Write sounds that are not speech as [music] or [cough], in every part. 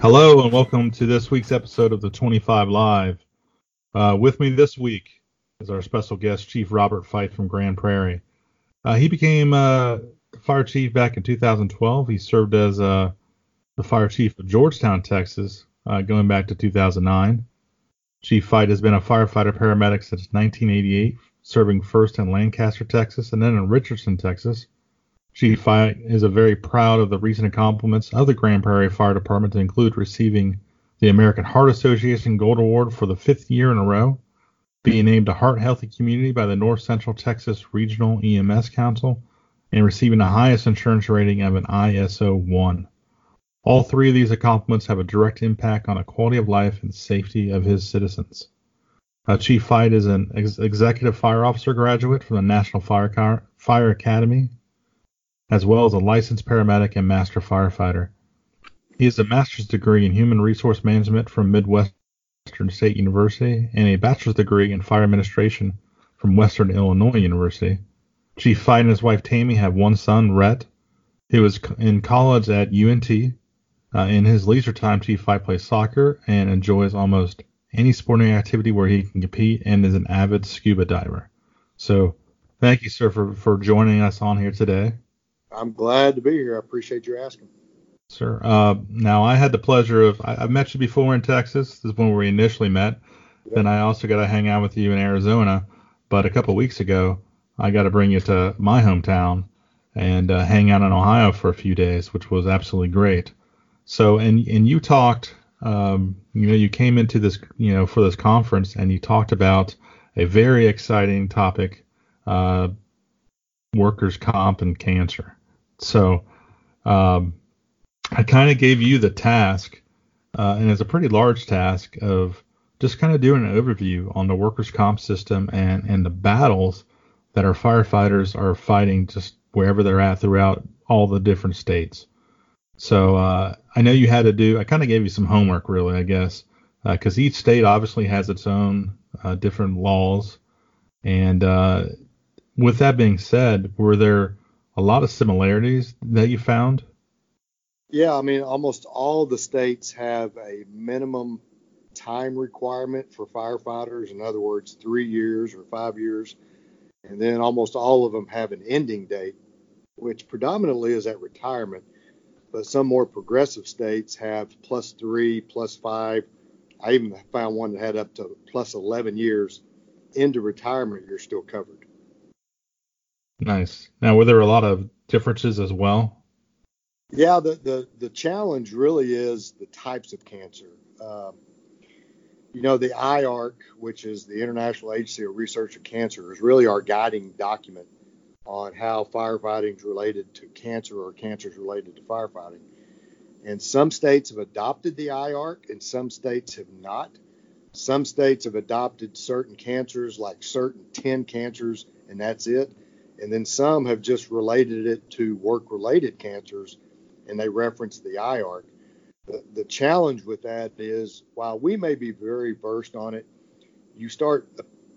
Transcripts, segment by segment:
Hello and welcome to this week's episode of the 25 Live. Uh, with me this week is our special guest, Chief Robert Fite from Grand Prairie. Uh, he became uh, fire chief back in 2012. He served as uh, the fire chief of Georgetown, Texas, uh, going back to 2009. Chief Fite has been a firefighter paramedic since 1988, serving first in Lancaster, Texas, and then in Richardson, Texas. Chief Fite is a very proud of the recent accomplishments of the Grand Prairie Fire Department to include receiving the American Heart Association Gold Award for the fifth year in a row, being named a Heart Healthy Community by the North Central Texas Regional EMS Council, and receiving the highest insurance rating of an ISO 1. All three of these accomplishments have a direct impact on the quality of life and safety of his citizens. Uh, Chief Fite is an ex- executive fire officer graduate from the National Fire, Car- fire Academy, as well as a licensed paramedic and master firefighter. He has a master's degree in human resource management from Midwestern State University and a bachelor's degree in fire administration from Western Illinois University. Chief Fite and his wife Tammy have one son, Rhett, who is in college at UNT uh, in his leisure time, Chief Fite plays soccer and enjoys almost any sporting activity where he can compete and is an avid scuba diver. So, thank you, sir, for, for joining us on here today. I'm glad to be here. I appreciate you asking. Sir, uh, now I had the pleasure of I, have met you before in Texas. This is when we initially met. Yep. Then I also got to hang out with you in Arizona. But a couple weeks ago, I got to bring you to my hometown and uh, hang out in Ohio for a few days, which was absolutely great. So, and and you talked, um, you know, you came into this, you know, for this conference, and you talked about a very exciting topic, uh, workers' comp and cancer. So, um, I kind of gave you the task, uh, and it's a pretty large task of just kind of doing an overview on the workers' comp system and and the battles that our firefighters are fighting just wherever they're at throughout all the different states. So uh, I know you had to do. I kind of gave you some homework, really, I guess, because uh, each state obviously has its own uh, different laws. And uh, with that being said, were there a lot of similarities that you found? Yeah, I mean, almost all the states have a minimum time requirement for firefighters. In other words, three years or five years. And then almost all of them have an ending date, which predominantly is at retirement but some more progressive states have plus three, plus five. I even found one that had up to plus 11 years into retirement. You're still covered. Nice. Now, were there a lot of differences as well? Yeah, the the, the challenge really is the types of cancer. Um, you know, the IARC, which is the International Agency of Research of Cancer, is really our guiding document on how firefighting is related to cancer or cancer is related to firefighting. And some states have adopted the IARC and some states have not. Some states have adopted certain cancers, like certain 10 cancers, and that's it. And then some have just related it to work related cancers and they reference the IARC. The, the challenge with that is while we may be very versed on it, you start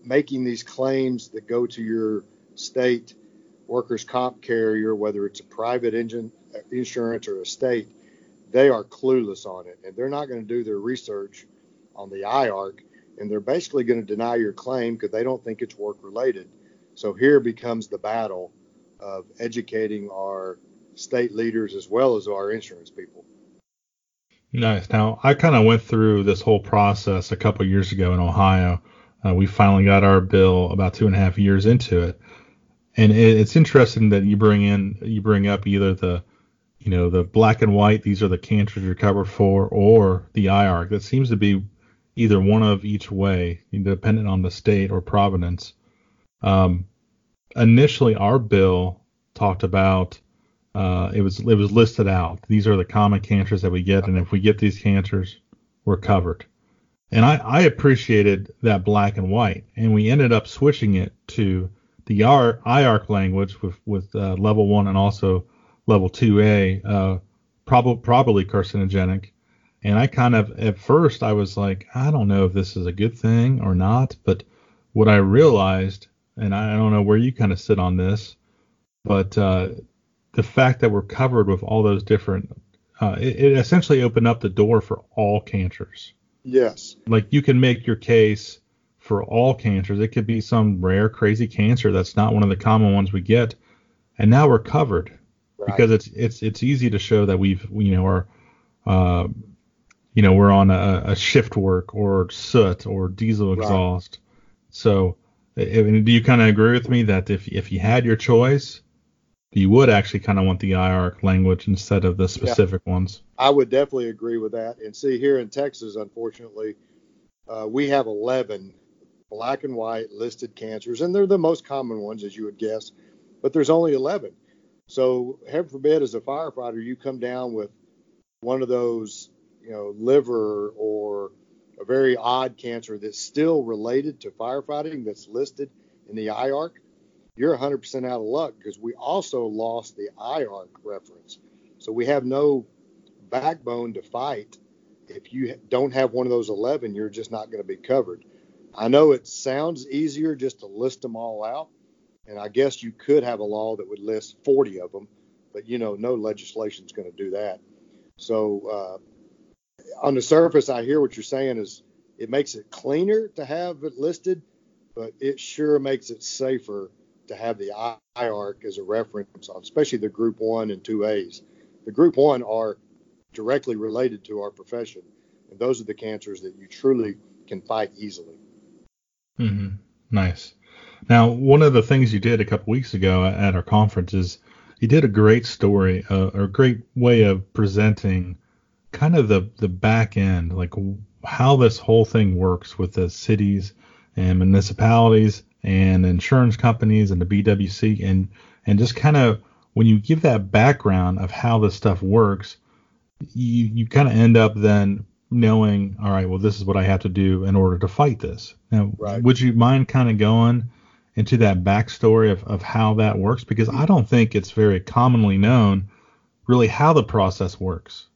making these claims that go to your state workers' comp carrier, whether it's a private engine, uh, insurance or a state, they are clueless on it, and they're not going to do their research on the IARC, and they're basically going to deny your claim because they don't think it's work related. So here becomes the battle of educating our state leaders as well as our insurance people. Nice. Now I kind of went through this whole process a couple years ago in Ohio. Uh, we finally got our bill about two and a half years into it and it's interesting that you bring in you bring up either the you know the black and white these are the cancers you're covered for or the IARC that seems to be either one of each way dependent on the state or province um, initially our bill talked about uh, it was it was listed out these are the common cancers that we get and if we get these cancers we're covered and I, I appreciated that black and white and we ended up switching it to the IARC language with with uh, level one and also level two A, uh, probably probably carcinogenic. And I kind of at first I was like, I don't know if this is a good thing or not. But what I realized, and I don't know where you kind of sit on this, but uh, the fact that we're covered with all those different uh, it, it essentially opened up the door for all cancers. Yes. Like you can make your case for all cancers. It could be some rare, crazy cancer that's not one of the common ones we get, and now we're covered Right. because it's it's it's easy to show that we've you know are uh, you know we're on a, a shift work or soot or diesel Right. exhaust. So, I- mean, do you kind of agree with me that if if you had your choice, you would actually kind of want the IARC language instead of the specific ones? I would definitely agree with that. And see, here in Texas, unfortunately, uh, we have 11 black and white listed cancers, and they're the most common ones, as you would guess, but there's only 11. So, heaven forbid, as a firefighter, you come down with one of those, you know, liver or a very odd cancer that's still related to firefighting that's listed in the IARC, you're 100% out of luck because we also lost the IARC reference. So we have no backbone to fight. If you don't have one of those 11, you're just not going to be covered. I know it sounds easier just to list them all out, and I guess you could have a law that would list 40 of them, but you know, no legislation is going to do that. So uh, on the surface, I hear what you're saying is it makes it cleaner to have it listed, but it sure makes it safer to have the IARC as a reference on, especially the Group One and Two A's. The Group One are directly related to our profession, and those are the cancers that you truly can fight easily. hmm Nice. Now, one of the things you did a couple weeks ago at our conference is you did a great story, uh, or a great way of presenting kind of the the back end, like how this whole thing works with the cities and municipalities and insurance companies and the BWC, and and just kind of when you give that background of how this stuff works, you you kind of end up then knowing, all right, well, this is what I have to do in order to fight this. Now, Right. would you mind kind of going into that backstory of, of how that works? Because I don't think it's very commonly known really how the process works.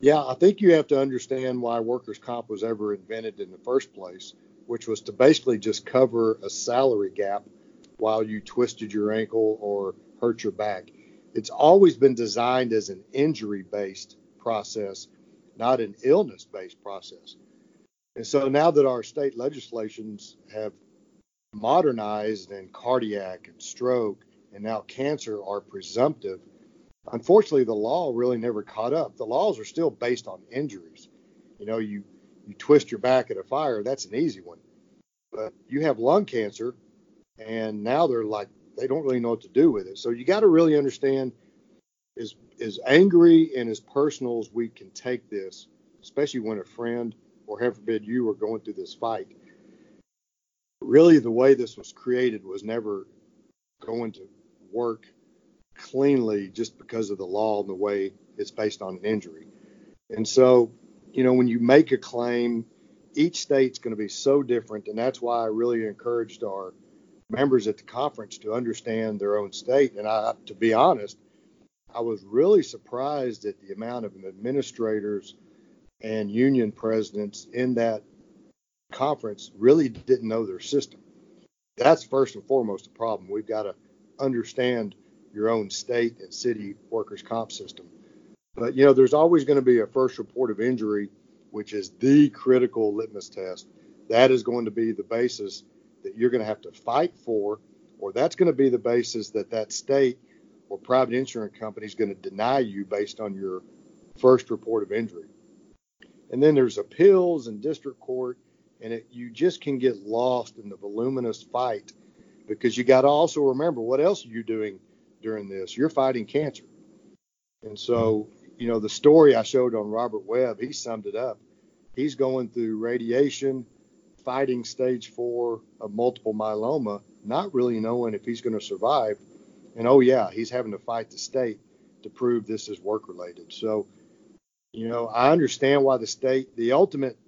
Yeah, I think you have to understand why workers' comp was ever invented in the first place, which was to basically just cover a salary gap while you twisted your ankle or hurt your back. It's always been designed as an injury based process, not an illness based process. And so now that our state legislations have modernized and cardiac and stroke and now cancer are presumptive, unfortunately the law really never caught up. The laws are still based on injuries. You know, you you twist your back at a fire, that's an easy one. But you have lung cancer and now they're like they don't really know what to do with it. So you got to really understand as as angry and as personal as we can take this, especially when a friend or heaven forbid you are going through this fight. Really, the way this was created was never going to work cleanly just because of the law and the way it's based on an injury. And so, you know, when you make a claim, each state's going to be so different, and that's why I really encouraged our members at the conference to understand their own state. And I, to be honest, I was really surprised at the amount of administrators and union presidents in that conference really didn't know their system. That's first and foremost a problem. We've got to understand your own state and city workers' comp system. But you know, there's always going to be a first report of injury, which is the critical litmus test. That is going to be the basis that you're going to have to fight for, or that's going to be the basis that that state or private insurance company is going to deny you based on your first report of injury. And then there's appeals and district court, and it, you just can get lost in the voluminous fight because you got to also remember what else are you doing during this? You're fighting cancer. And so, you know, the story I showed on Robert Webb, he summed it up. He's going through radiation, fighting stage four of multiple myeloma, not really knowing if he's going to survive. And oh, yeah, he's having to fight the state to prove this is work related. So, you know, I understand why the state, the ultimate,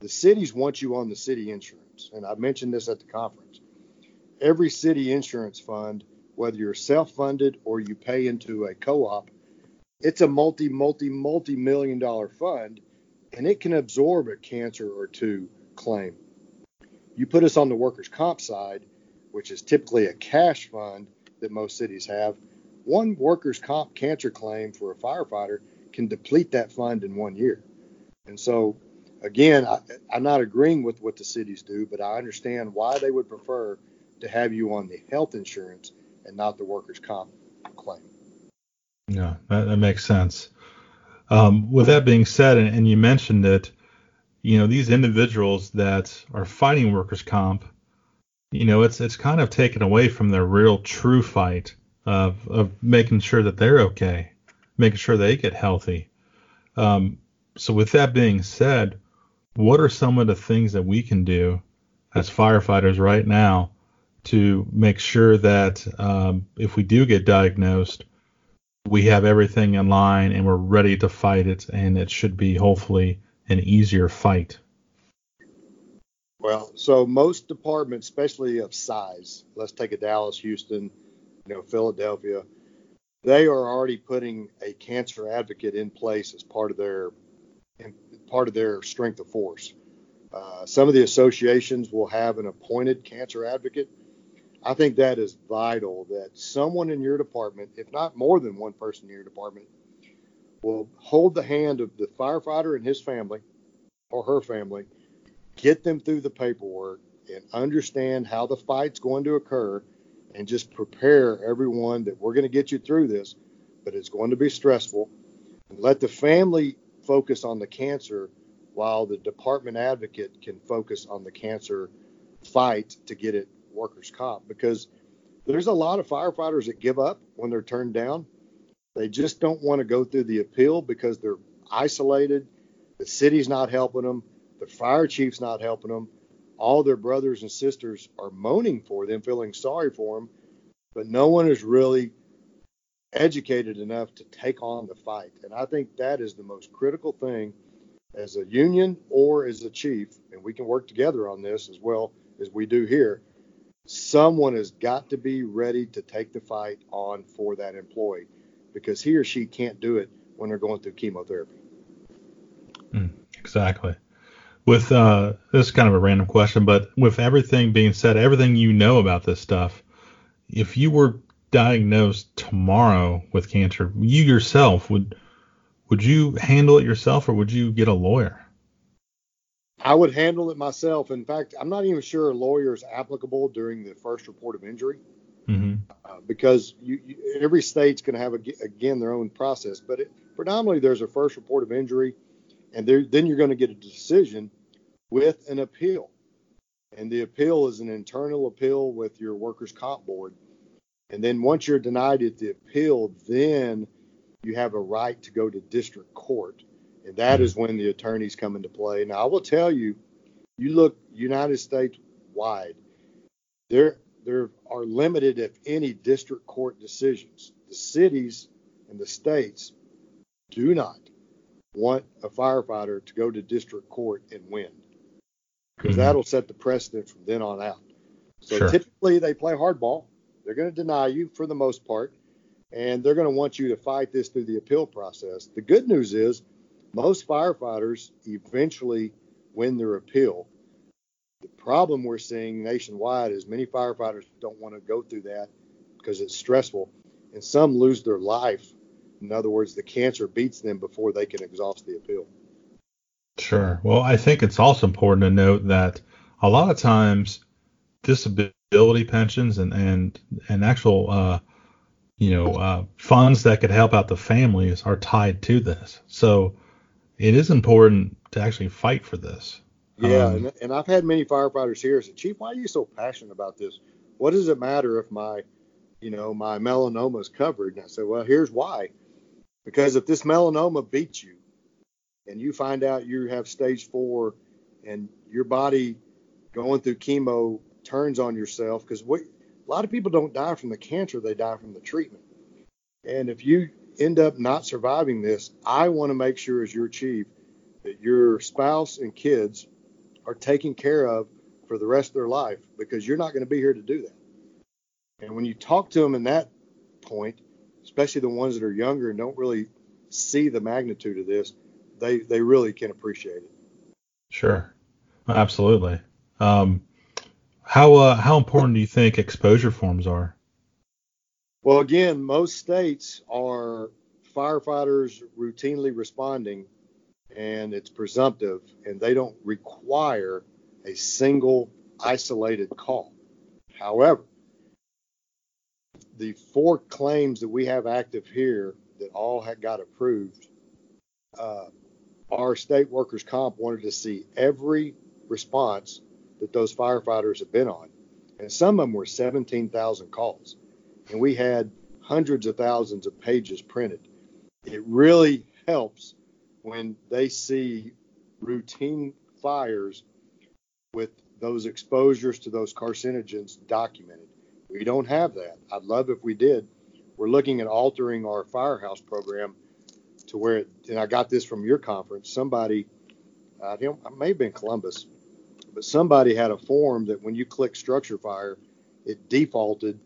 the cities want you on the city insurance. And I mentioned this at the conference. Every city insurance fund, whether you're self funded or you pay into a co op, it's a multi, multi, multi million dollar fund and it can absorb a cancer or two claim. You put us on the workers' comp side, which is typically a cash fund that most cities have. One workers' comp cancer claim for a firefighter can deplete that fund in one year. And so, again, I, I'm not agreeing with what the cities do, but I understand why they would prefer to have you on the health insurance and not the workers' comp claim. Yeah, that, that makes sense. Um, with that being said, and, and you mentioned it, you know, these individuals that are fighting workers' comp, you know, it's it's kind of taken away from their real true fight of of making sure that they're okay, making sure they get healthy. Um, so with that being said, what are some of the things that we can do as firefighters right now to make sure that um, if we do get diagnosed, we have everything in line and we're ready to fight it, and it should be hopefully an easier fight. Well, so most departments, especially of size, let's take a Dallas, Houston, you know, Philadelphia, they are already putting a cancer advocate in place as part of their part of their strength of force. Uh, some of the associations will have an appointed cancer advocate. I think that is vital that someone in your department, if not more than one person in your department, will hold the hand of the firefighter and his family or her family, get them through the paperwork, and understand how the fight's going to occur, and just prepare everyone that we're going to get you through this, but it's going to be stressful. And let the family focus on the cancer while the department advocate can focus on the cancer fight to get it workers' comp because there's a lot of firefighters that give up when they're turned down they just don't want to go through the appeal because they're isolated. The city's not helping them. The fire chief's not helping them. All their brothers and sisters are moaning for them, feeling sorry for them, but no one is really educated enough to take on the fight. And I think that is the most critical thing as a union or as a chief, and we can work together on this as well as we do here. Someone has got to be ready to take the fight on for that employee because he or she can't do it when they're going through chemotherapy. Mm, exactly. With uh, this is kind of a random question, but with everything being said, everything you know about this stuff, if you were diagnosed tomorrow with cancer, you yourself would would you handle it yourself or would you get a lawyer? I would handle it myself. In fact, I'm not even sure a lawyer is applicable during the first report of injury mm-hmm. uh, because you, you, every state's going to have a, again their own process. But it, predominantly, there's a first report of injury, and there, then you're going to get a decision with an appeal, and the appeal is an internal appeal with your workers' comp board. And then once you're denied at the appeal, then you have a right to go to district court, and that is when the attorneys come into play. Now, I will tell you, you look United States wide, there there are limited, if any, district court decisions. The cities and the states do not want a firefighter to go to district court and win because mm-hmm. that'll set the precedent from then on out. So sure. typically they play hardball. They're going to deny you for the most part, and they're going to want you to fight this through the appeal process. The good news is most firefighters eventually win their appeal the problem we're seeing nationwide is many firefighters don't want to go through that because it's stressful, and some lose their life. In other words, the cancer beats them before they can exhaust the appeal. Sure. Well, I think it's also important to note that a lot of times disability pensions and and and actual uh, you know uh, funds that could help out the families are tied to this. So it is important to actually fight for this. Yeah, um, and, and I've had many firefighters here say, Chief, why are you so passionate about this? What does it matter if my, you know, my melanoma is covered? And I said, well, here's why. Because if this melanoma beats you, and you find out you have stage four, and your body going through chemo turns on yourself, because what a lot of people don't die from the cancer, they die from the treatment. And if you end up not surviving this, I want to make sure as your chief that your spouse and kids are taken care of for the rest of their life because you're not going to be here to do that. And when you talk to them in that point, especially the ones that are younger and don't really see the magnitude of this, they they really can appreciate it. Sure, absolutely. Um, how uh, how important do you think exposure forms are? Well, again, most states are firefighters routinely responding, and it's presumptive, and they don't require a single isolated call. However, the four claims that we have active here that all had got approved, uh, our state workers' comp wanted to see every response that those firefighters have been on. And some of them were 17,000 calls. And we had hundreds of thousands of pages printed. It really helps when they see routine fires with those exposures to those carcinogens documented. We don't have that. I'd love if we did. We're looking at altering our firehouse program to where, it, and I got this from your conference. Somebody, uh, I may have been Columbus, but somebody had a form that when you click structure fire, it defaulted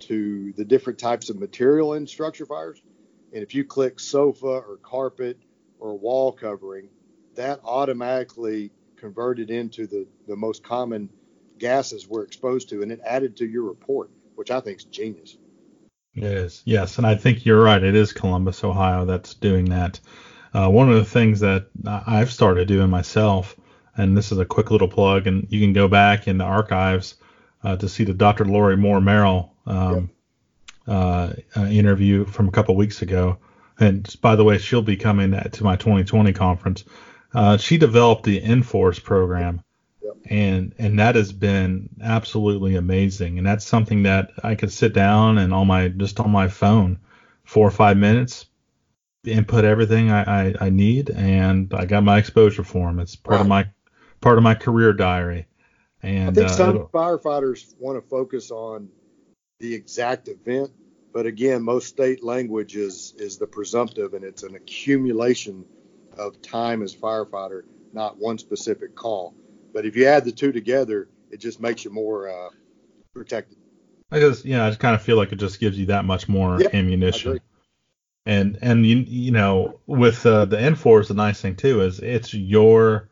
to the different types of material in structure fires. And if you click sofa or carpet or wall covering, that automatically converted into the, the most common gases we're exposed to, and it added to your report, which I think is genius. It is, yes, and I think you're right. It is Columbus, Ohio, that's doing that. Uh, one of the things that I've started doing myself, and this is a quick little plug, and you can go back in the archives uh, to see the Dr. Lori Moore Merrell um, yep. uh, uh interview from a couple weeks ago. And by the way, she'll be coming to my 2020 conference. Uh, she developed the NFORS program, yep. and and that has been absolutely amazing. And that's something that I could sit down and on my just on my phone, four or five minutes, input everything I, I, I need, and I got my exposure form. It's part right. of my part of my career diary. And I think uh, some firefighters want to focus on the exact event, but again, most state language is is the presumptive, and it's an accumulation of time as firefighter, not one specific call. But if you add the two together, it just makes you more uh, protected. I just, yeah, I just kind of feel like it just gives you that much more yep, ammunition. And and you you know with uh, the NFORS, the nice thing too is it's your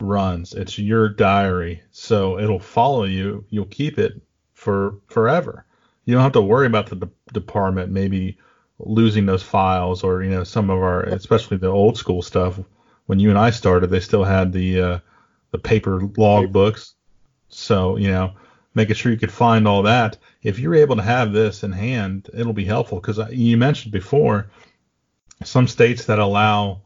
runs, it's your diary, so it'll follow you. You'll keep it for forever. You don't have to worry about the de- department maybe losing those files or you know some of our especially the old school stuff. When you and I started they still had the uh, the paper log books. So you know making sure you could find all that. If you're able to have this in hand it'll be helpful. Because you mentioned before some states that allow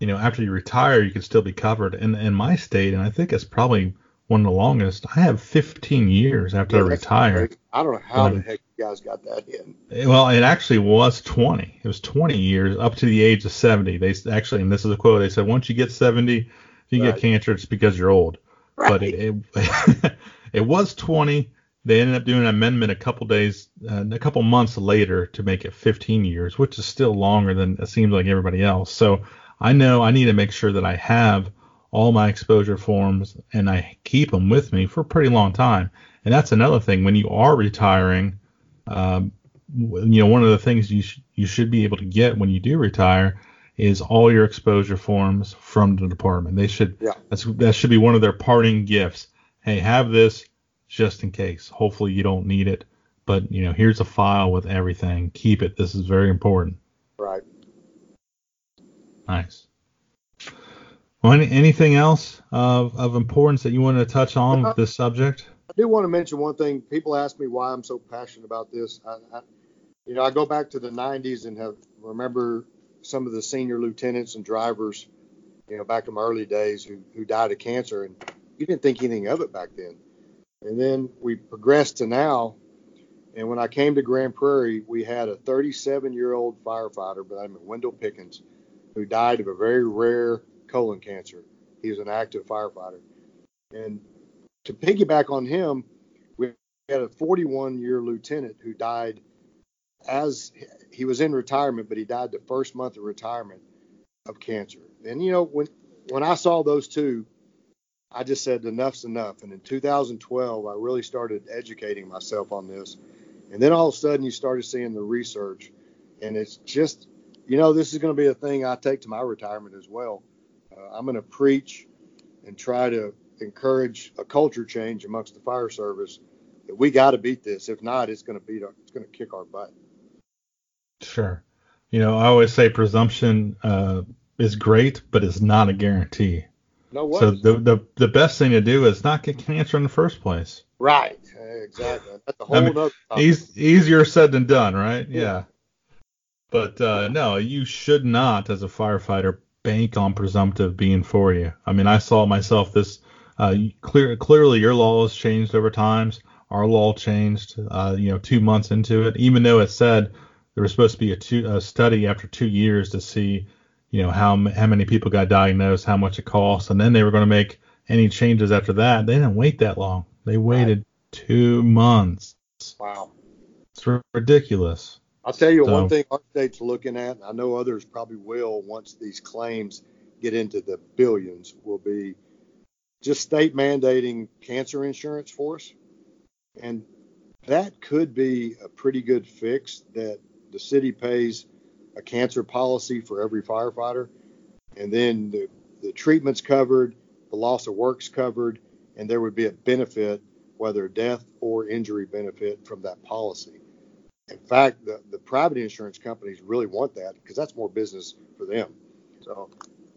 you know after you retire you can still be covered. In in my state and I think it's probably one of the longest. I have 15 years after yeah, I retired. I don't know how the heck you guys got that in. Well, it actually was 20. It was 20 years up to the age of 70. They actually, and this is a quote. They said once you get 70, if you right. get cancer, it's because you're old. Right. But it it, [laughs] it was 20. They ended up doing an amendment a couple days, uh, a couple months later to make it 15 years, which is still longer than it seems like everybody else. So I know I need to make sure that I have all my exposure forms and I keep them with me for a pretty long time. And that's another thing when you are retiring. Um, you know, one of the things you sh- you should be able to get when you do retire is all your exposure forms from the department. They should yeah. that's that should be one of their parting gifts. Hey, have this just in case. Hopefully you don't need it, but you know, here's a file with everything. Keep it. This is very important. Right. Nice. Well, any, anything else of, of importance that you want to touch on with this subject? I do want to mention one thing. People ask me why I'm so passionate about this. I, I, you know, I go back to the 90s and have remember some of the senior lieutenants and drivers, you know, back in my early days who, who died of cancer, and you didn't think anything of it back then. And then we progressed to now. And when I came to Grand Prairie, we had a 37 year old firefighter by the name of Wendell Pickens who died of a very rare colon cancer. He was an active firefighter. And to piggyback on him, we had a 41 year lieutenant who died as he was in retirement, but he died the first month of retirement of cancer. And you know, when when I saw those two, I just said enough's enough. And in 2012, I really started educating myself on this. And then all of a sudden, you started seeing the research, and it's just, you know, this is going to be a thing I take to my retirement as well. Uh, I'm going to preach and try to encourage a culture change amongst the fire service that we got to beat this. If not, it's going to beat our, it's going to kick our butt. Sure. You know, I always say presumption uh, is great, but it's not a guarantee. No way. So the, the the best thing to do is not get cancer in the first place. right. Exactly. That's a whole I mean. Eas easier said than done, right? Yeah. Yeah. But uh, no, you should not, as a firefighter, bank on presumptive being for you. I mean, I saw myself this. Uh, clear, clearly, your law has changed over times. Our law changed. Uh, you know, two months into it, even though it said there was supposed to be a, two, a study after two years to see, you know, how how many people got diagnosed, how much it costs, and then they were going to make any changes after that. They didn't wait that long. They waited two months. Wow. It's ridiculous. I'll tell you So- one thing our state's looking at, and I know others probably will once these claims get into the billions, will be just state mandating cancer insurance for us. And that could be a pretty good fix that the city pays a cancer policy for every firefighter. And then the, the treatment's covered, the loss of work's covered, and there would be a benefit, whether death or injury benefit from that policy. In fact, the, the private insurance companies really want that because that's more business for them. So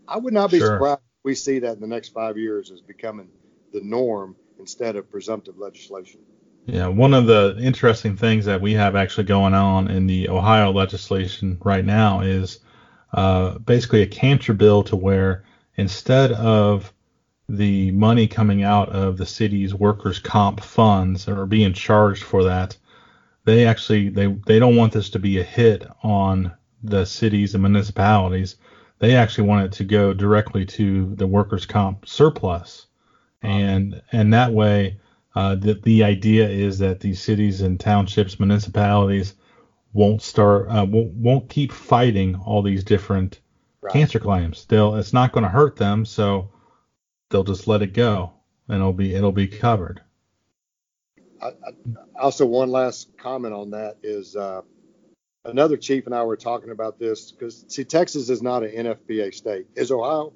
I would not be Sure. surprised if we see that in the next five years as becoming the norm instead of presumptive legislation. Yeah, one of the interesting things that we have actually going on in the Ohio legislation right now is uh, basically a cancer bill to where instead of the money coming out of the city's workers' comp funds or being charged for that, they actually they they don't want this to be a hit on the cities and municipalities. They actually want it to go directly to the workers' comp surplus, and and that way uh, the, the idea is that these cities and townships, municipalities won't start, uh, won't, won't keep fighting all these different Right. cancer claims. They'll, it's not going to hurt them, so they'll just let it go, and it'll be, it'll be covered. I, I, also, one last comment on that is uh, another chief and I were talking about this because see, Texas is not an NFPA state. Is Ohio?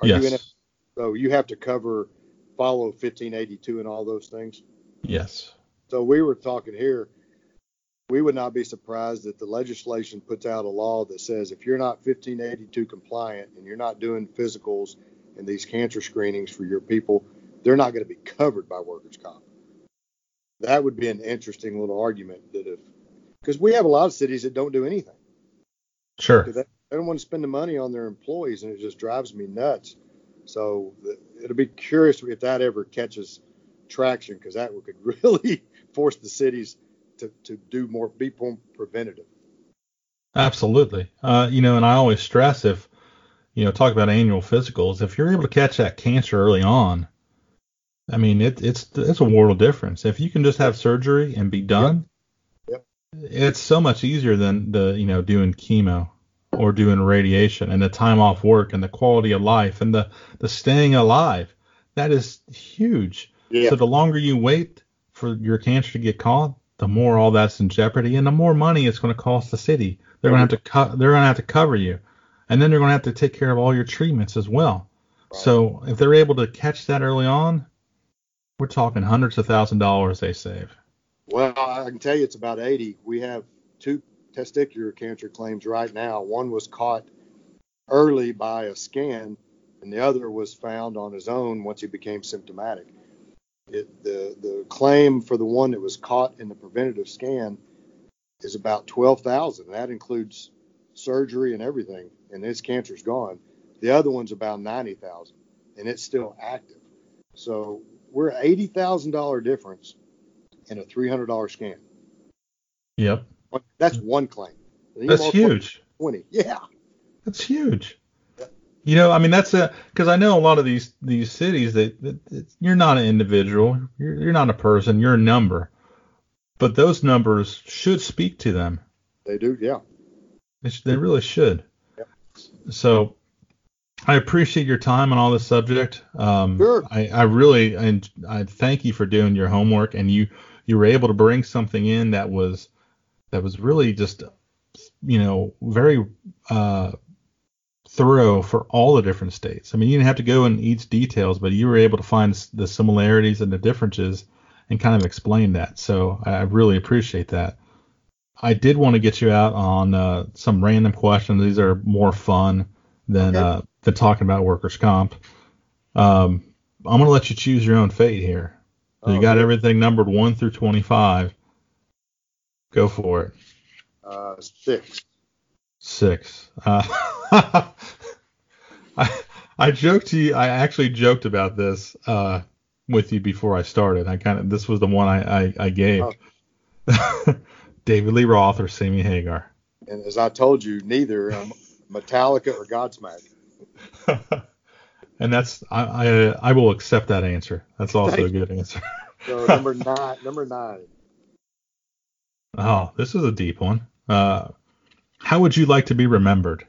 Are yes. you NF- so you have to cover follow 1582 and all those things. yes. So we were talking here. We would not be surprised that the legislation puts out a law that says if you're not 1582 compliant and you're not doing physicals and these cancer screenings for your people, they're not going to be covered by workers' comp. That would be an interesting little argument that if, because we have a lot of cities that don't do anything. Sure. They, they don't want to spend the money on their employees, and it just drives me nuts. So it'll be curious if that ever catches traction, because that could [laughs] really force the cities to, to do more, be more preventative. Absolutely. Uh, you know, and I always stress if, you know, talk about annual physicals, if you're able to catch that cancer early on, I mean, it, it's it's a world of difference. If you can just have surgery and be done, Yep. it's so much easier than the you know doing chemo or doing radiation and the time off work and the quality of life and the the staying alive. That is huge. Yeah. So the longer you wait for your cancer to get caught, the more all that's in jeopardy, and the more money it's going to cost the city. They're going to have to co- they're going to have to cover you, and then they're going to have to take care of all your treatments as well. Right. So if they're able to catch that early on, we're talking hundreds of thousand dollars they save. Well, I can tell you it's about 80. We have two testicular cancer claims right now. One was caught early by a scan, and the other was found on his own once he became symptomatic. It, the the claim for the one that was caught in the preventative scan is about 12,000. That includes surgery and everything, and his cancer's gone. The other one's about 90,000, and it's still active. So we're $80,000 difference in a $300 scan. Yep, That's one claim. That's huge. 20. Yeah. That's huge. You know, I mean, that's a because I know a lot of these these cities that, that, that you're not an individual, you're, you're not a person, you're a number, but those numbers should speak to them. They do. Yeah. They, sh- they really should. Yep. So I appreciate your time on all this subject. Um, Sure. I, I really and I thank you for doing your homework and you you were able to bring something in that was that was really just you know very uh, thorough for all the different states. I mean, you didn't have to go in each details, but you were able to find the similarities and the differences and kind of explain that. So I I really appreciate that. I did want to get you out on uh, some random questions. These are more fun than Okay. uh, than talking about workers' comp. Um, I'm gonna let you choose your own fate here. So you Oh, got good. everything numbered one through 25. Go for it. Uh, six. Six. Uh, [laughs] I I joked to you. I actually joked about this uh, with you before I started. I kind of this was the one I I, I gave. [laughs] David Lee Roth or Sammy Hagar. And as I told you, neither um, Metallica or Godsmack. [laughs] and that's I, I I will accept that answer. That's also Thank a good answer. [laughs] So number nine. Number nine. Oh, this is a deep one. Uh, how would you like to be remembered?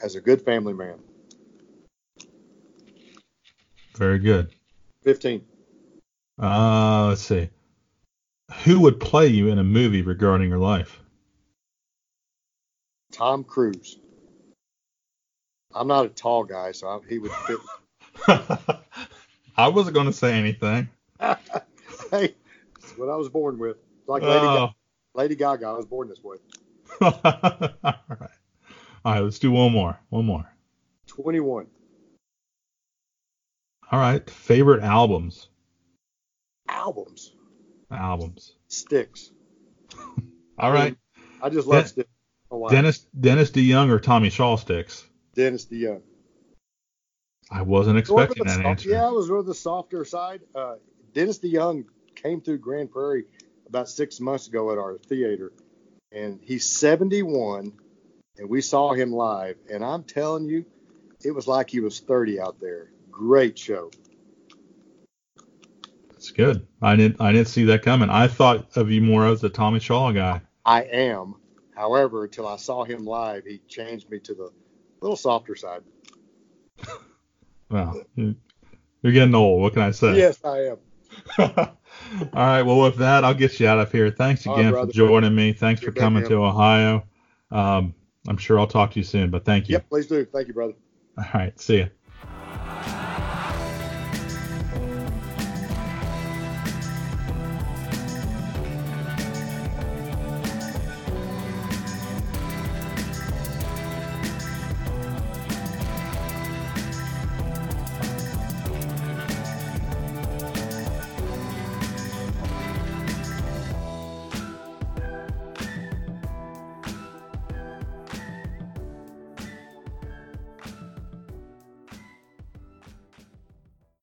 As a good family man. Very good. Fifteen. Uh, let's see. Who would play you in a movie regarding your life? Tom Cruise. I'm not a tall guy, so I, he would fit. [laughs] I wasn't going to say anything. [laughs] hey, it's what I was born with. It's like Lady, Oh. Ga- Lady Gaga. I was born this way. [laughs] All right. All right, let's do one more. One more. 21. All right. Favorite albums. Albums. Albums. Styx. All right. I just love Den- Styx. Oh, wow. Dennis Dennis DeYoung or Tommy Shaw Styx. Dennis DeYoung. I wasn't expecting that soft- answer. Yeah, I was on the softer side. Uh, Dennis DeYoung came through Grand Prairie about six months ago at our theater, and he's 71, and we saw him live. And I'm telling you, it was like he was 30 out there. Great show. That's good. I didn't I didn't see that coming. I thought of you more as a Tommy Shaw guy. I am. However, until I saw him live, he changed me to the little softer side. [laughs] Well, you- you're getting old. What can I say? Yes, I am. [laughs] All right. Well, with that, I'll get you out of here. Thanks All right, again for joining me. Thanks for You're coming to Ohio. Um, I'm sure I'll talk to you soon, but thank you. Yep, please do. Thank you, brother. All right. See ya.